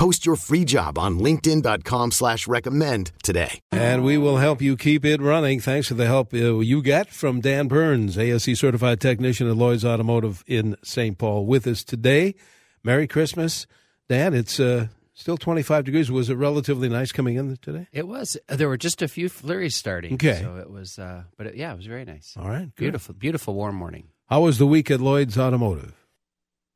Post your free job on linkedin.com slash recommend today. And we will help you keep it running thanks to the help uh, you get from Dan Burns, ASC certified technician at Lloyd's Automotive in St. Paul with us today. Merry Christmas. Dan, it's uh, still 25 degrees. Was it relatively nice coming in today? It was. There were just a few flurries starting. Okay. So it was, uh, but it, yeah, it was very nice. All right. Good. Beautiful, beautiful warm morning. How was the week at Lloyd's Automotive?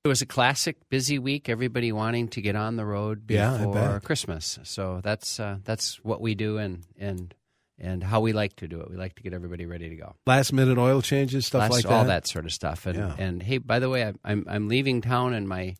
It was a classic busy week. Everybody wanting to get on the road Yeah, before bet. Christmas. So that's uh, that's what we do, and and and how we like to do it. We like to get everybody ready to go. Last minute oil changes, stuff Last- like that? all that sort of stuff. And Yeah. and hey, by the way, I'm I'm, I'm leaving town, and my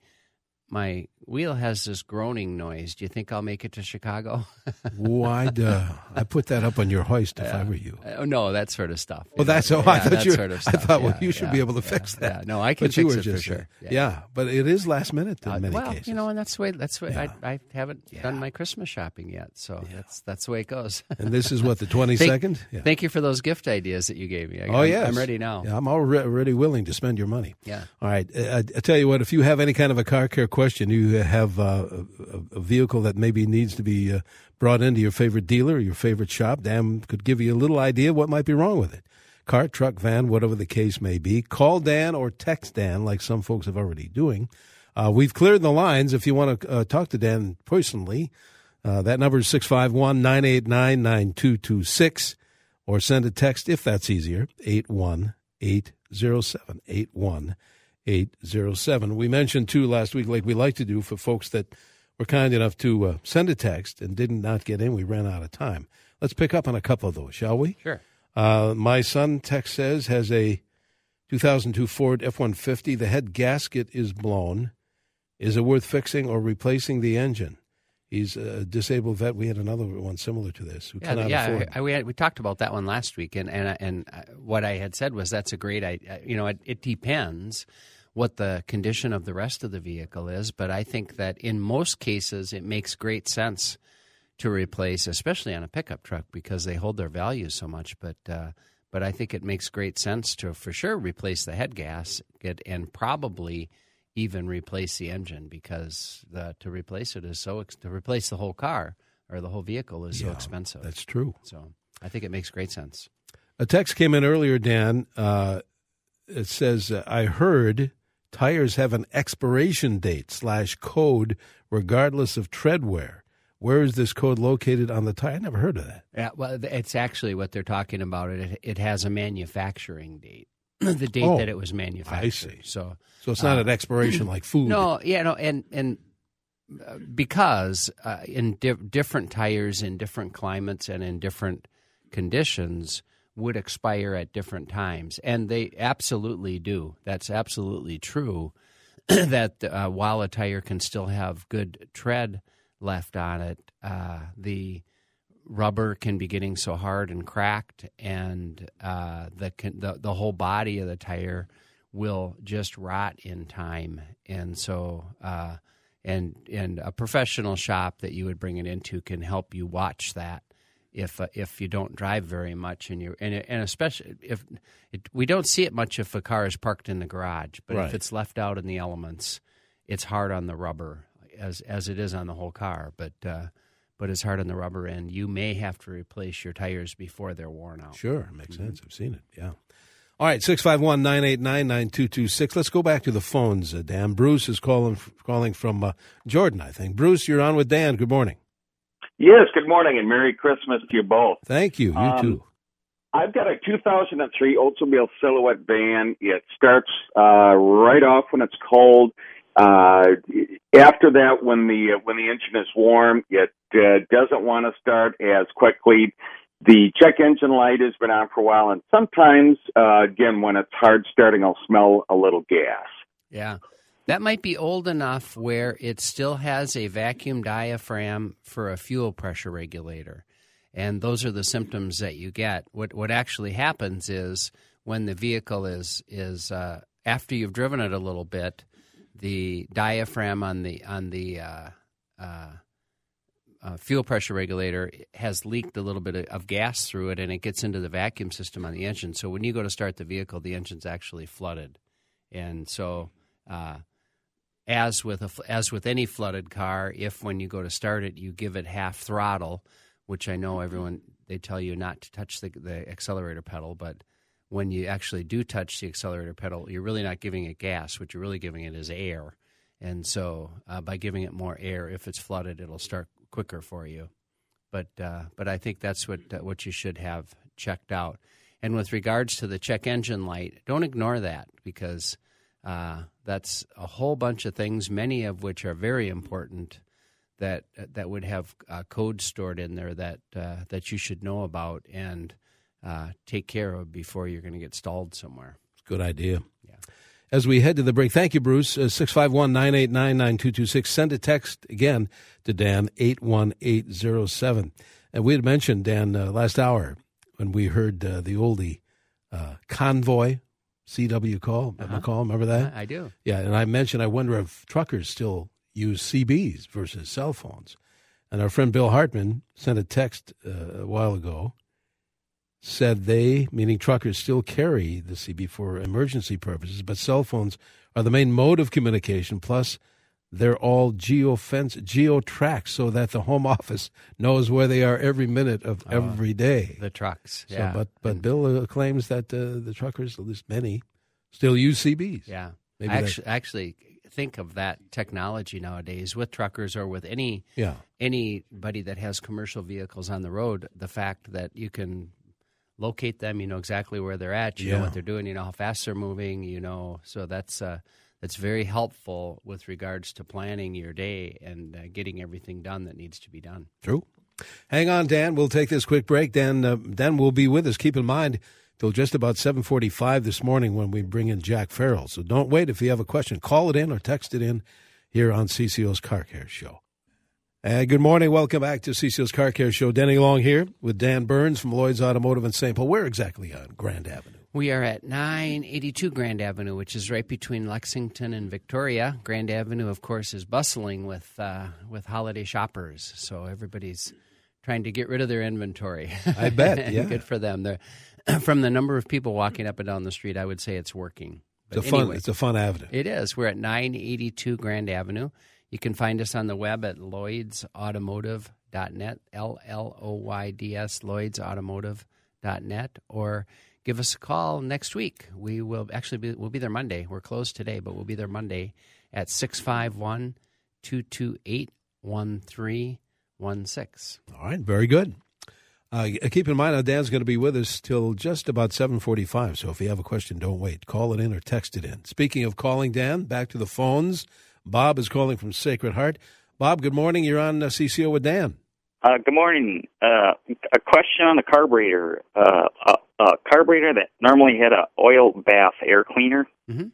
my wheel has this groaning noise. Do you think I'll make it to Chicago? Why? Uh, I put that up on your hoist if I were you. Oh no, that sort of stuff. Well, that's yeah. I thought you. sort of I thought, well, Yeah, you should yeah, be able to yeah, fix that. yeah. No, I can but you were it for just, sure. uh, Yeah. Yeah. but it is last minute in Uh, many well, cases. you know, and that's the way. That's. Yeah. I, I haven't Yeah. done my Christmas shopping yet, so that's that's the way it goes. and this is what the twenty second. Thank- Yeah. Thank you for those gift ideas that you gave me. I, Oh I'm, I'm ready now. Yeah, I'm already willing to spend your money. Yeah. All right. Uh, I, I tell you what. If you have any kind of a car care question, you have uh, a, a vehicle that maybe needs to be uh, brought into your favorite dealer or your favorite shop. Dan could give you a little idea what might be wrong with it. Car, truck, van, whatever the case may be. Call Dan or text Dan, like some folks have already doing. Uh, we've cleared the lines. If you want to uh, talk to Dan personally, uh, that number is 651 989 9226 or send a text if that's easier 81807 81807 we mentioned too last week like we like to do for folks that were kind enough to uh, send a text and did not get in we ran out of time let's pick up on a couple of those shall we Sure. uh, my son text says has a 2002 ford f-150 the head gasket is blown is it worth fixing or replacing the engine He's a disabled vet. We had another one similar to this who Yeah, cannot yeah. afford. I, we had, we talked about that one last week, and and and uh, what I had said was that's a great idea. You know, it, it depends what the condition of the rest of the vehicle is, but I think that in most cases it makes great sense to replace, especially on a pickup truck, because they hold their value so much. But uh, but I think it makes great sense to for sure replace the head gasket and probably even replace the engine because the, to replace it is so ex- to replace the whole car or the whole vehicle is so expensive. That's true. So I think it makes great sense. A text came in earlier, Dan. Uh, it says, I heard tires have an expiration date slash code regardless of tread wear. Where is this code located on the tire? I never heard of that. Yeah, well, it's actually what they're talking about. It it has a manufacturing date, the date Oh, that it was manufactured. I see. So So it's not Uh, an expiration like food. no, yeah, no, and and uh, because uh, in di- different tires in different climates and in different conditions would expire at different times, and they absolutely do. That's absolutely true. that uh, while a tire can still have good tread left on it, uh, the rubber can be getting so hard and cracked, and uh, the, the the whole body of the tire will just rot in time. And so, uh, and and a professional shop that you would bring it into can help you watch that. If uh, if you don't drive very much, and you and and especially if it, we don't see it much if a car is parked in the garage, but Right. if it's left out in the elements, it's hard on the rubber as as it is on the whole car. But uh, but it's hard on the rubber end. You may have to replace your tires before they're worn out. Sure, makes sense. I've seen it. Yeah. All right, 651 989 9226. Let's go back to the phones, uh, Dan. Bruce is calling calling from uh, Jordan, I think. Bruce, you're on with Dan. Good morning. Yes, good morning and Merry Christmas to you both. Thank you. You Um, too. I've got a 2003 Oldsmobile Silhouette van. It starts uh, right off when it's cold. Uh, after that, when the when the engine is warm, it uh, doesn't want to start as quickly. The check engine light has been on for a while, and sometimes, uh, again, when it's hard starting, I'll smell a little gas. Yeah. That might be old enough where it still has a vacuum diaphragm for a fuel pressure regulator. and those are the symptoms that you get. What what actually happens is when the vehicle is is uh, after you've driven it a little bit, the diaphragm on the on the uh, uh, uh, fuel pressure regulator has leaked a little bit of gas through it, and it gets into the vacuum system on the engine. So when you go to start the vehicle, the engine's actually flooded, and so uh, as with a, as with any flooded car, if when you go to start it, you give it half throttle, which I know everyone they tell you not to touch the, the accelerator pedal, but when you actually do touch the accelerator pedal, you're really not giving it gas. What you're really giving it is air. And so, uh, by giving it more air, if it's flooded, it'll start quicker for you. But uh, but I think that's what uh, what you should have checked out. And with regards to the check engine light, don't ignore that because uh, that's a whole bunch of things, many of which are very important that that would have uh, code stored in there that uh, that you should know about and uh, take care of before you're going to get stalled somewhere. Good idea. Yeah. As we head to the break, thank you, Bruce. Uh, 651 989 9226. Send a text again to Dan 81807. And we had mentioned, Dan, uh, last hour when we heard uh, the oldie convoy CW call, uh-huh. McCall. Remember that? I do. Yeah, and I mentioned I wonder if truckers still use CBs versus cell phones. And our friend Bill Hartman sent a text uh, a while ago. Said they, meaning truckers, still carry the CB for emergency purposes, but cell phones are the main mode of communication. Plus, they're all geofence, geo-tracked so that the home office knows where they are every minute of oh, every day. The trucks, so, yeah. But but and, Bill uh, claims that uh, the truckers, at least many, still use CBs. Yeah, Maybe actually, actually think of that technology nowadays with truckers or with any yeah. anybody that has commercial vehicles on the road. The fact that you can locate them, you know exactly where they're at, you yeah. know what they're doing, you know how fast they're moving, you know. So that's. Uh, that's very helpful with regards to planning your day and uh, getting everything done that needs to be done. True. Hang on, Dan. We'll take this quick break. Dan, uh, Dan will be with us. Keep in mind till just about 7:45 this morning when we bring in Jack Farrell. So don't wait. If you have a question, call it in or text it in here on CCO's Car Care Show. Uh, good morning. Welcome back to CCO's Car Care Show. Denny Long here with Dan Burns from Lloyd's Automotive in St. Paul. Where exactly on Grand Avenue? We are at 982 Grand Avenue, which is right between Lexington and Victoria. Grand Avenue, of course, is bustling with uh, with holiday shoppers, so everybody's trying to get rid of their inventory. I bet. Yeah, good for them. They're, from the number of people walking up and down the street, I would say it's working. But it's a anyway, fun. It's a fun avenue. It is. We're at 982 Grand Avenue. You can find us on the web at lloydsautomotive.net, L L O Y D S, lloydsautomotive.net, or give us a call next week. We will actually be, we'll be there Monday. We're closed today, but we'll be there Monday at 651 228 1316. All right, very good. Uh, keep in mind, Dan's going to be with us till just about 745. So if you have a question, don't wait. Call it in or text it in. Speaking of calling Dan, back to the phones. Bob is calling from Sacred Heart. Bob, good morning. You're on uh, CCO with Dan. Uh, good morning. Uh, a question on the carburetor. Uh, a, a, carburetor that normally had a oil bath air cleaner, mm-hmm.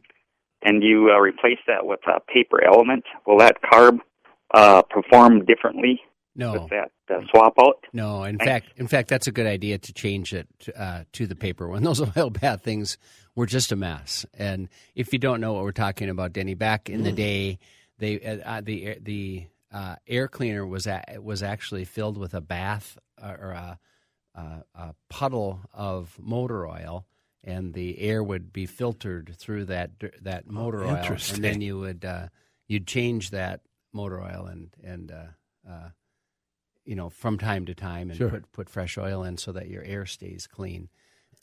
and you uh, replace that with a paper element. Will that carb uh, perform differently? No. With that uh, swap out? No. In Thanks. fact, in fact, that's a good idea to change it to the paper one. Those oil bath things were just a mess. And if you don't know what we're talking about, Denny, back in mm. the day, they the the uh, air cleaner was was actually filled with a bath uh, or a, a, a, puddle of motor oil, and the air would be filtered through that that oh, motor oh, oil, and then you would uh, you'd change that motor oil and and uh, uh, you know from time to time and sure. put put fresh oil in so that your air stays clean.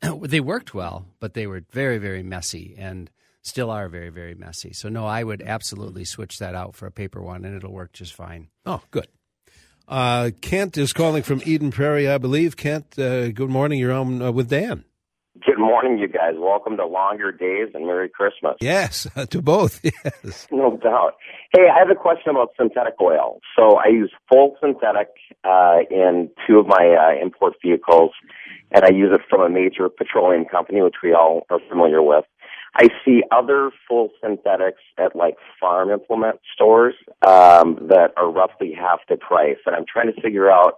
they worked well, but they were very very messy and still are very, very messy. So, no, I would absolutely switch that out for a paper one, and it'll work just fine. Oh, good. Uh, Kent is calling from Eden Prairie, I believe. Kent, uh, good morning. You're on uh, with Dan. Good morning, you guys. Welcome to longer days and Merry Christmas. Yes, to both. Yes, no doubt. Hey, I have a question about synthetic oil. So I use full synthetic uh, in two of my uh, import vehicles, and I use it from a major petroleum company, which we all are familiar with. I see other full synthetics at like farm implement stores um, that are roughly half the price, and I'm trying to figure out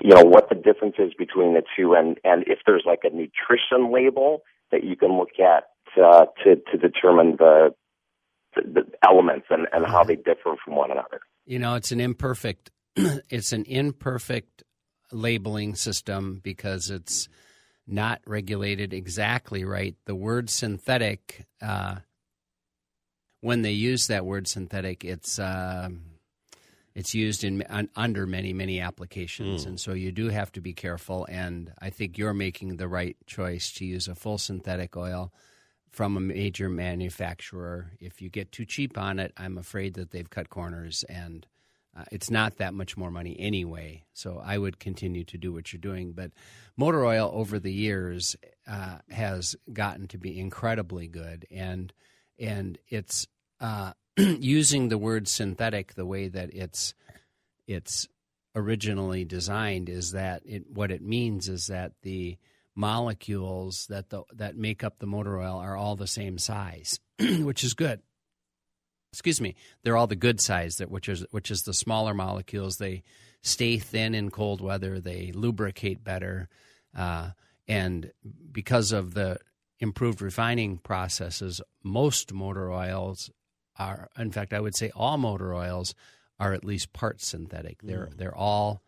you know what the difference is between the two, and and if there's like a nutrition label that you can look at uh, to to determine the the, elements and, and how they differ from one another. You know, it's an imperfect it's an imperfect labeling system because it's not regulated exactly right. The word synthetic, uh, when they use that word synthetic, it's uh, it's used in under many many applications, mm. and so you do have to be careful. And I think you're making the right choice to use a full synthetic oil from a major manufacturer. If you get too cheap on it, I'm afraid that they've cut corners and uh, it's not that much more money anyway, so I would continue to do what you're doing. But motor oil over the years uh, has gotten to be incredibly good, and and it's uh, using the word synthetic the way that it's it's originally designed is that it what it means is that the molecules that the that make up the motor oil are all the same size, which is good excuse me, they're all the good size that which is which is the smaller molecules. They stay thin in cold weather. They lubricate better, uh, and because of the improved refining processes, most motor oils are. In fact, I would say all motor oils are at least part synthetic. They're mm. they're all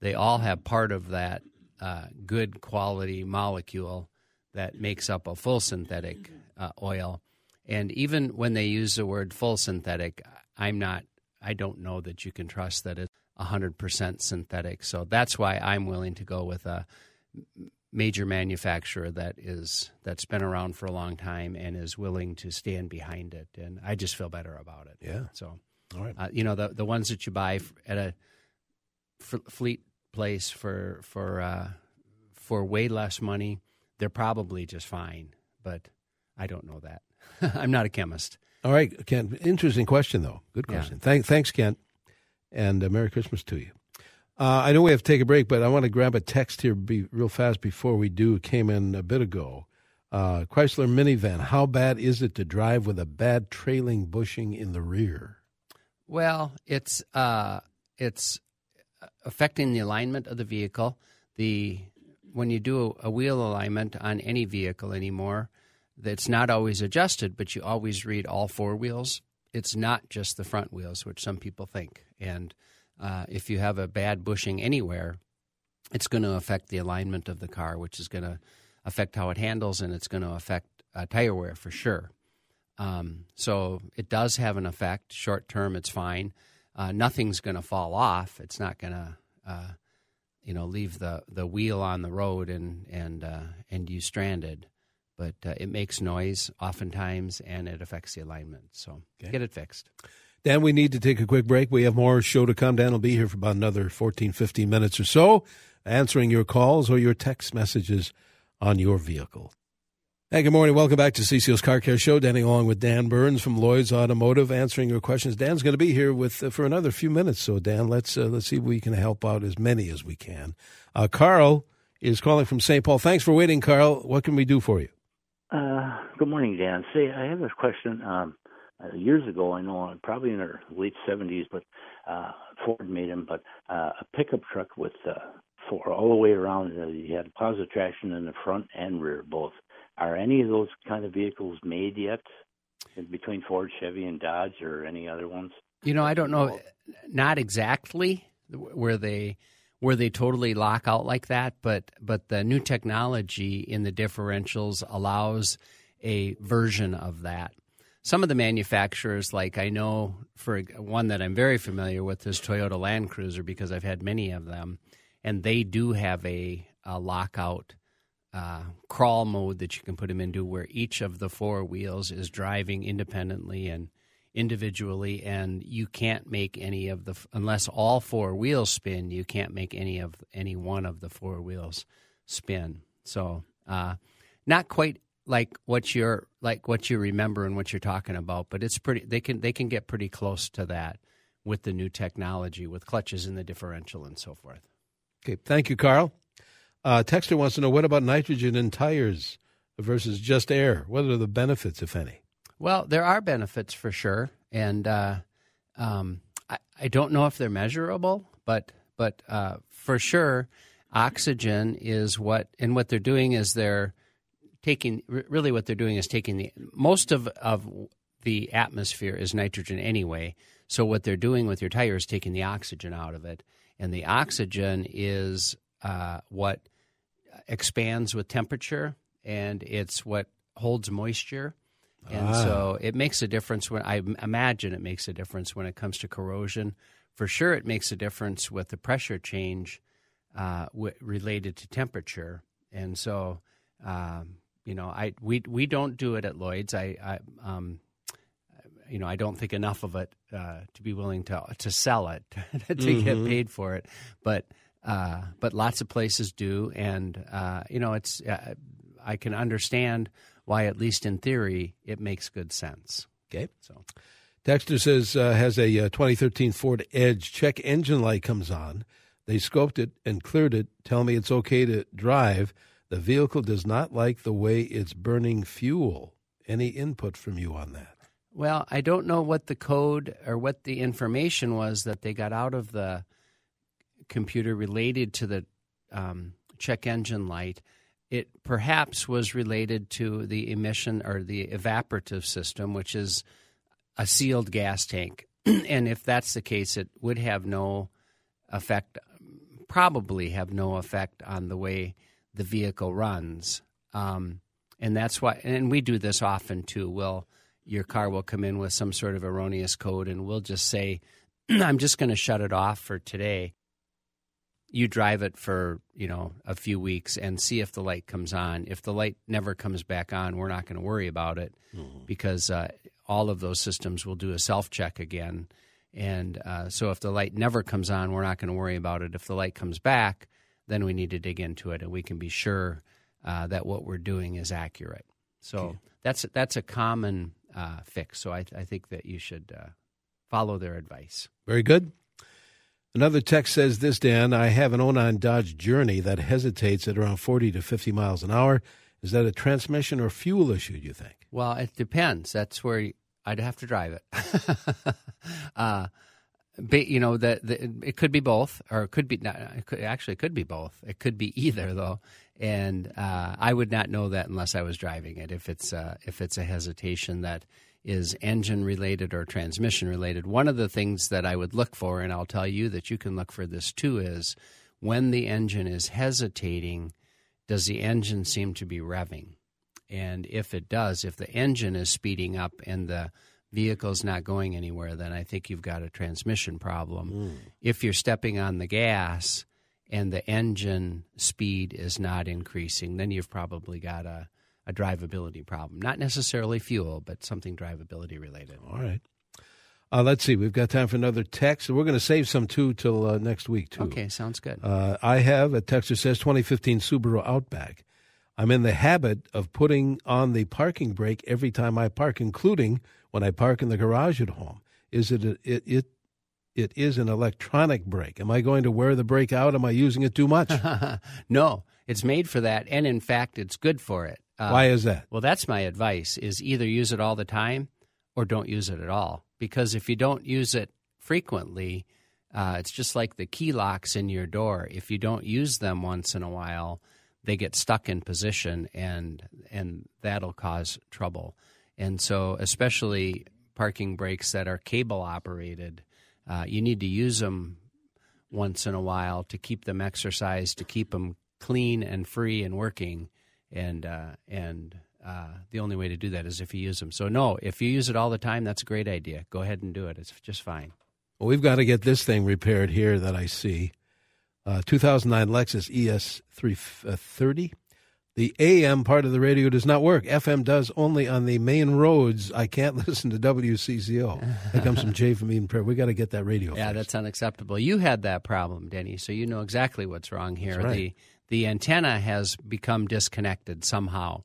they all have part of that uh, good quality molecule that makes up a full synthetic uh, oil. And even when they use the word full synthetic, I'm not, I don't know that you can trust that it's 100% synthetic. So that's why I'm willing to go with a major manufacturer that is that's been around for a long time and is willing to stand behind it and I just feel better about it. Yeah. So all right. Uh, you know the the ones that you buy at a f- fleet place for for uh, for way less money, they're probably just fine, but I don't know that. I'm not a chemist. All right, Kent. Interesting question, though. Good question. Yeah. Thank, thanks, Kent. And uh, Merry Christmas to you. Uh, I know we have to take a break, but I want to grab a text here be, real fast before we do. It came in a bit ago. Uh, Chrysler minivan. How bad is it to drive with a bad trailing bushing in the rear? Well, it's uh, it's affecting the alignment of the vehicle. The when you do a, a wheel alignment on any vehicle anymore, that's not always adjusted, but you always read all four wheels. It's not just the front wheels, which some people think. And uh, if you have a bad bushing anywhere, it's going to affect the alignment of the car, which is going to affect how it handles, and it's going to affect uh, tire wear for sure. Um, so it does have an effect. Short term, it's fine. Uh, nothing's going to fall off. It's not going to, uh, you know, leave the, the wheel on the road and and uh, and you stranded but uh, it makes noise oftentimes and it affects the alignment. So okay. get it fixed. Dan, we need to take a quick break. We have more show to come. Dan will be here for about another 14, 15 minutes or so, answering your calls or your text messages on your vehicle. Hey, good morning. Welcome back to CCO's Car Care Show. Danny along with Dan Burns from Lloyd's Automotive, answering your questions. Dan's going to be here with uh, for another few minutes. So, Dan, let's uh, let's see if we can help out as many as we can. Uh, Carl is calling from St. Paul. Thanks for waiting, Carl. What can we do for you? Uh, good morning, Dan. Say, I have a question. Um, uh, years ago, I know, probably in the late '70s, but uh, Ford made them. But uh, a pickup truck with uh, four all the way around. Uh, you had positive traction in the front and rear, both. Are any of those kind of vehicles made yet? Between Ford, Chevy, and Dodge, or any other ones? You know, I don't know. Not exactly where they where they totally lock out like that, but but the new technology in the differentials allows a version of that. Some of the manufacturers, like I know for one that I'm very familiar with, is Toyota Land Cruiser because I've had many of them, and they do have a, a lockout uh, crawl mode that you can put them into, where each of the four wheels is driving independently and individually, and you can't make any of the unless all four wheels spin. You can't make any of any one of the four wheels spin. So, uh, not quite like what you're like what you remember and what you're talking about, but it's pretty. They can they can get pretty close to that with the new technology, with clutches in the differential and so forth. Okay, thank you, Carl. Uh, Texter wants to know what about nitrogen in tires versus just air? What are the benefits, if any? Well, there are benefits for sure, and uh, um, I, I don't know if they're measurable, but but uh, for sure, oxygen is what, and what they're doing is they're taking really what they're doing is taking the most of of the atmosphere is nitrogen anyway. So what they're doing with your tire is taking the oxygen out of it, and the oxygen is uh, what expands with temperature, and it's what holds moisture. And ah. so it makes a difference when I imagine it makes a difference when it comes to corrosion. For sure, it makes a difference with the pressure change uh, w- related to temperature. And so, um, you know, I we we don't do it at Lloyd's. I, I um, you know, I don't think enough of it uh, to be willing to to sell it to mm-hmm. get paid for it. But uh, but lots of places do, and uh, you know, it's uh, I can understand why, at least in theory, it makes good sense. Okay, so. Texter says uh, has a uh, 2013 Ford Edge check engine light comes on. They scoped it and cleared it. Tell me it's okay to drive. The vehicle does not like the way it's burning fuel. Any input from you on that? Well, I don't know what the code or what the information was that they got out of the computer related to the um, check engine light. It perhaps was related to the emission or the evaporative system, which is a sealed gas tank. and if that's the case, it would have no effect, probably have no effect on the way the vehicle runs. Um, and that's why, and we do this often too. We'll your car will come in with some sort of erroneous code, and we'll just say, I'm just going to shut it off for today. You drive it for you know a few weeks and see if the light comes on. If the light never comes back on, we're not going to worry about it mm-hmm. because uh, all of those systems will do a self check again. And uh, so if the light never comes on, we're not going to worry about it. If the light comes back, then we need to dig into it and we can be sure uh, that what we're doing is accurate. So okay. that's that's a common uh, fix. So I, I, think that you should uh, follow their advice. Very good. Another text says this, Dan. I have an 09 Dodge Journey that hesitates at around 40 to 50 miles an hour. Is that a transmission or fuel issue, do you think? Well, it depends. That's where I'd have to drive it. uh, but, you know, the, the, it could be both, or it could be not, it could, actually it could be both. It could be either, though and uh, I would not know that unless I was driving it. If it's uh, if it's a hesitation that is engine related or transmission related, one of the things that I would look for, and I'll tell you that you can look for this too, is when the engine is hesitating, does the engine seem to be revving? And if it does, if the engine is speeding up and the vehicle's not going anywhere, then I think you've got a transmission problem. Mm. If you're stepping on the gas and the engine speed is not increasing, then you've probably got a, a drivability problem. Not necessarily fuel, but something drivability related. All right. Uh, let's see. We've got time for another text. We're going to save some too till uh, next week too. Okay, sounds good. Uh, I have a texter says 2015 Subaru Outback. I'm in the habit of putting on the parking brake every time I park, including when I park in the garage at home. Is it a, it, it it is an electronic brake. Am I going to wear the brake out? Am I using it too much? no, it's made for that, and in fact, it's good for it. Uh, Why is that? Well, that's my advice: is either use it all the time or don't use it at all. Because if you don't use it frequently, uh, it's just like the key locks in your door. If you don't use them once in a while, they get stuck in position, and and that'll cause trouble. And so, especially parking brakes that are cable operated uh, you need to use them once in a while to keep them exercised, to keep them clean and free and working. And uh, and uh, the only way to do that is if you use them. So no, if you use it all the time, that's a great idea. Go ahead and do it. It's just fine. Well, we've got to get this thing repaired here that I see. Uh, 2009 Lexus ES 330 the AM part of the radio does not work. FM does only on the main roads. I can't listen to WCCO. That comes from Jay from Eden Prairie. We got to get that radio. Yeah, fixed. that's unacceptable. You had that problem, Denny, so you know exactly what's wrong here. Right. The the antenna has become disconnected somehow.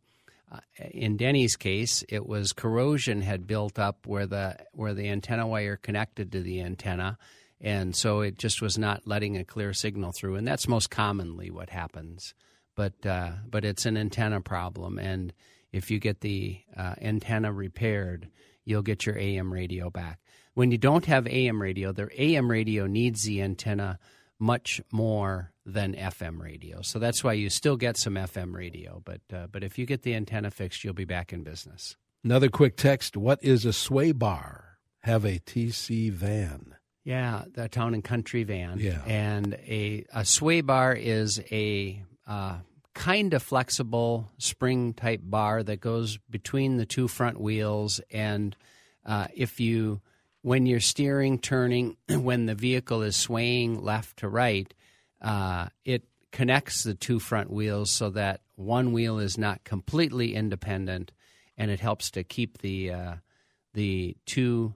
Uh, in Denny's case, it was corrosion had built up where the where the antenna wire connected to the antenna, and so it just was not letting a clear signal through. And that's most commonly what happens but uh, but it's an antenna problem, and if you get the uh, antenna repaired, you'll get your AM radio back. When you don't have AM radio, the AM radio needs the antenna much more than FM radio. So that's why you still get some FM radio. But uh, but if you get the antenna fixed, you'll be back in business. Another quick text: What is a sway bar? Have a TC van. Yeah, the town and country van. Yeah, and a a sway bar is a uh, kind of flexible spring type bar that goes between the two front wheels and uh, if you when you're steering turning when the vehicle is swaying left to right uh, it connects the two front wheels so that one wheel is not completely independent and it helps to keep the uh, the two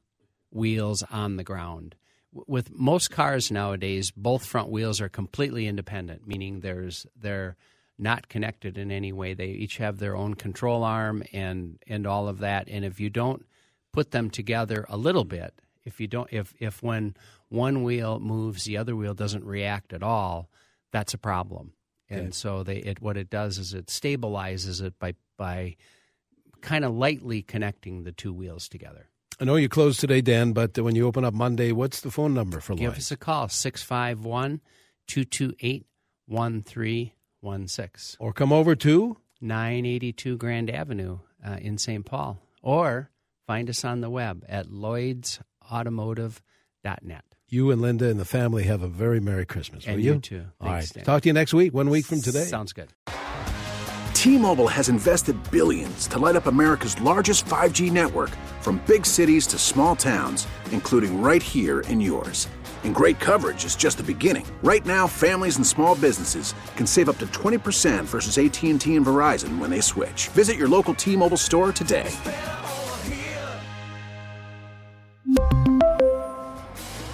wheels on the ground with most cars nowadays both front wheels are completely independent meaning there's they're not connected in any way. They each have their own control arm and and all of that. And if you don't put them together a little bit, if you don't if if when one wheel moves, the other wheel doesn't react at all, that's a problem. And okay. so they it what it does is it stabilizes it by by kind of lightly connecting the two wheels together. I know you closed today, Dan, but when you open up Monday, what's the phone number for Give us a call, 651 228 1316. Or come over to 982 Grand Avenue uh, in St. Paul. Or find us on the web at lloydsautomotive.net. You and Linda and the family have a very Merry Christmas. And you? you too. All Thanks, right. Dan. Talk to you next week, one week from today. Sounds good. T-Mobile has invested billions to light up America's largest 5G network from big cities to small towns, including right here in yours. And great coverage is just the beginning. Right now, families and small businesses can save up to 20% versus AT&T and Verizon when they switch. Visit your local T-Mobile store today.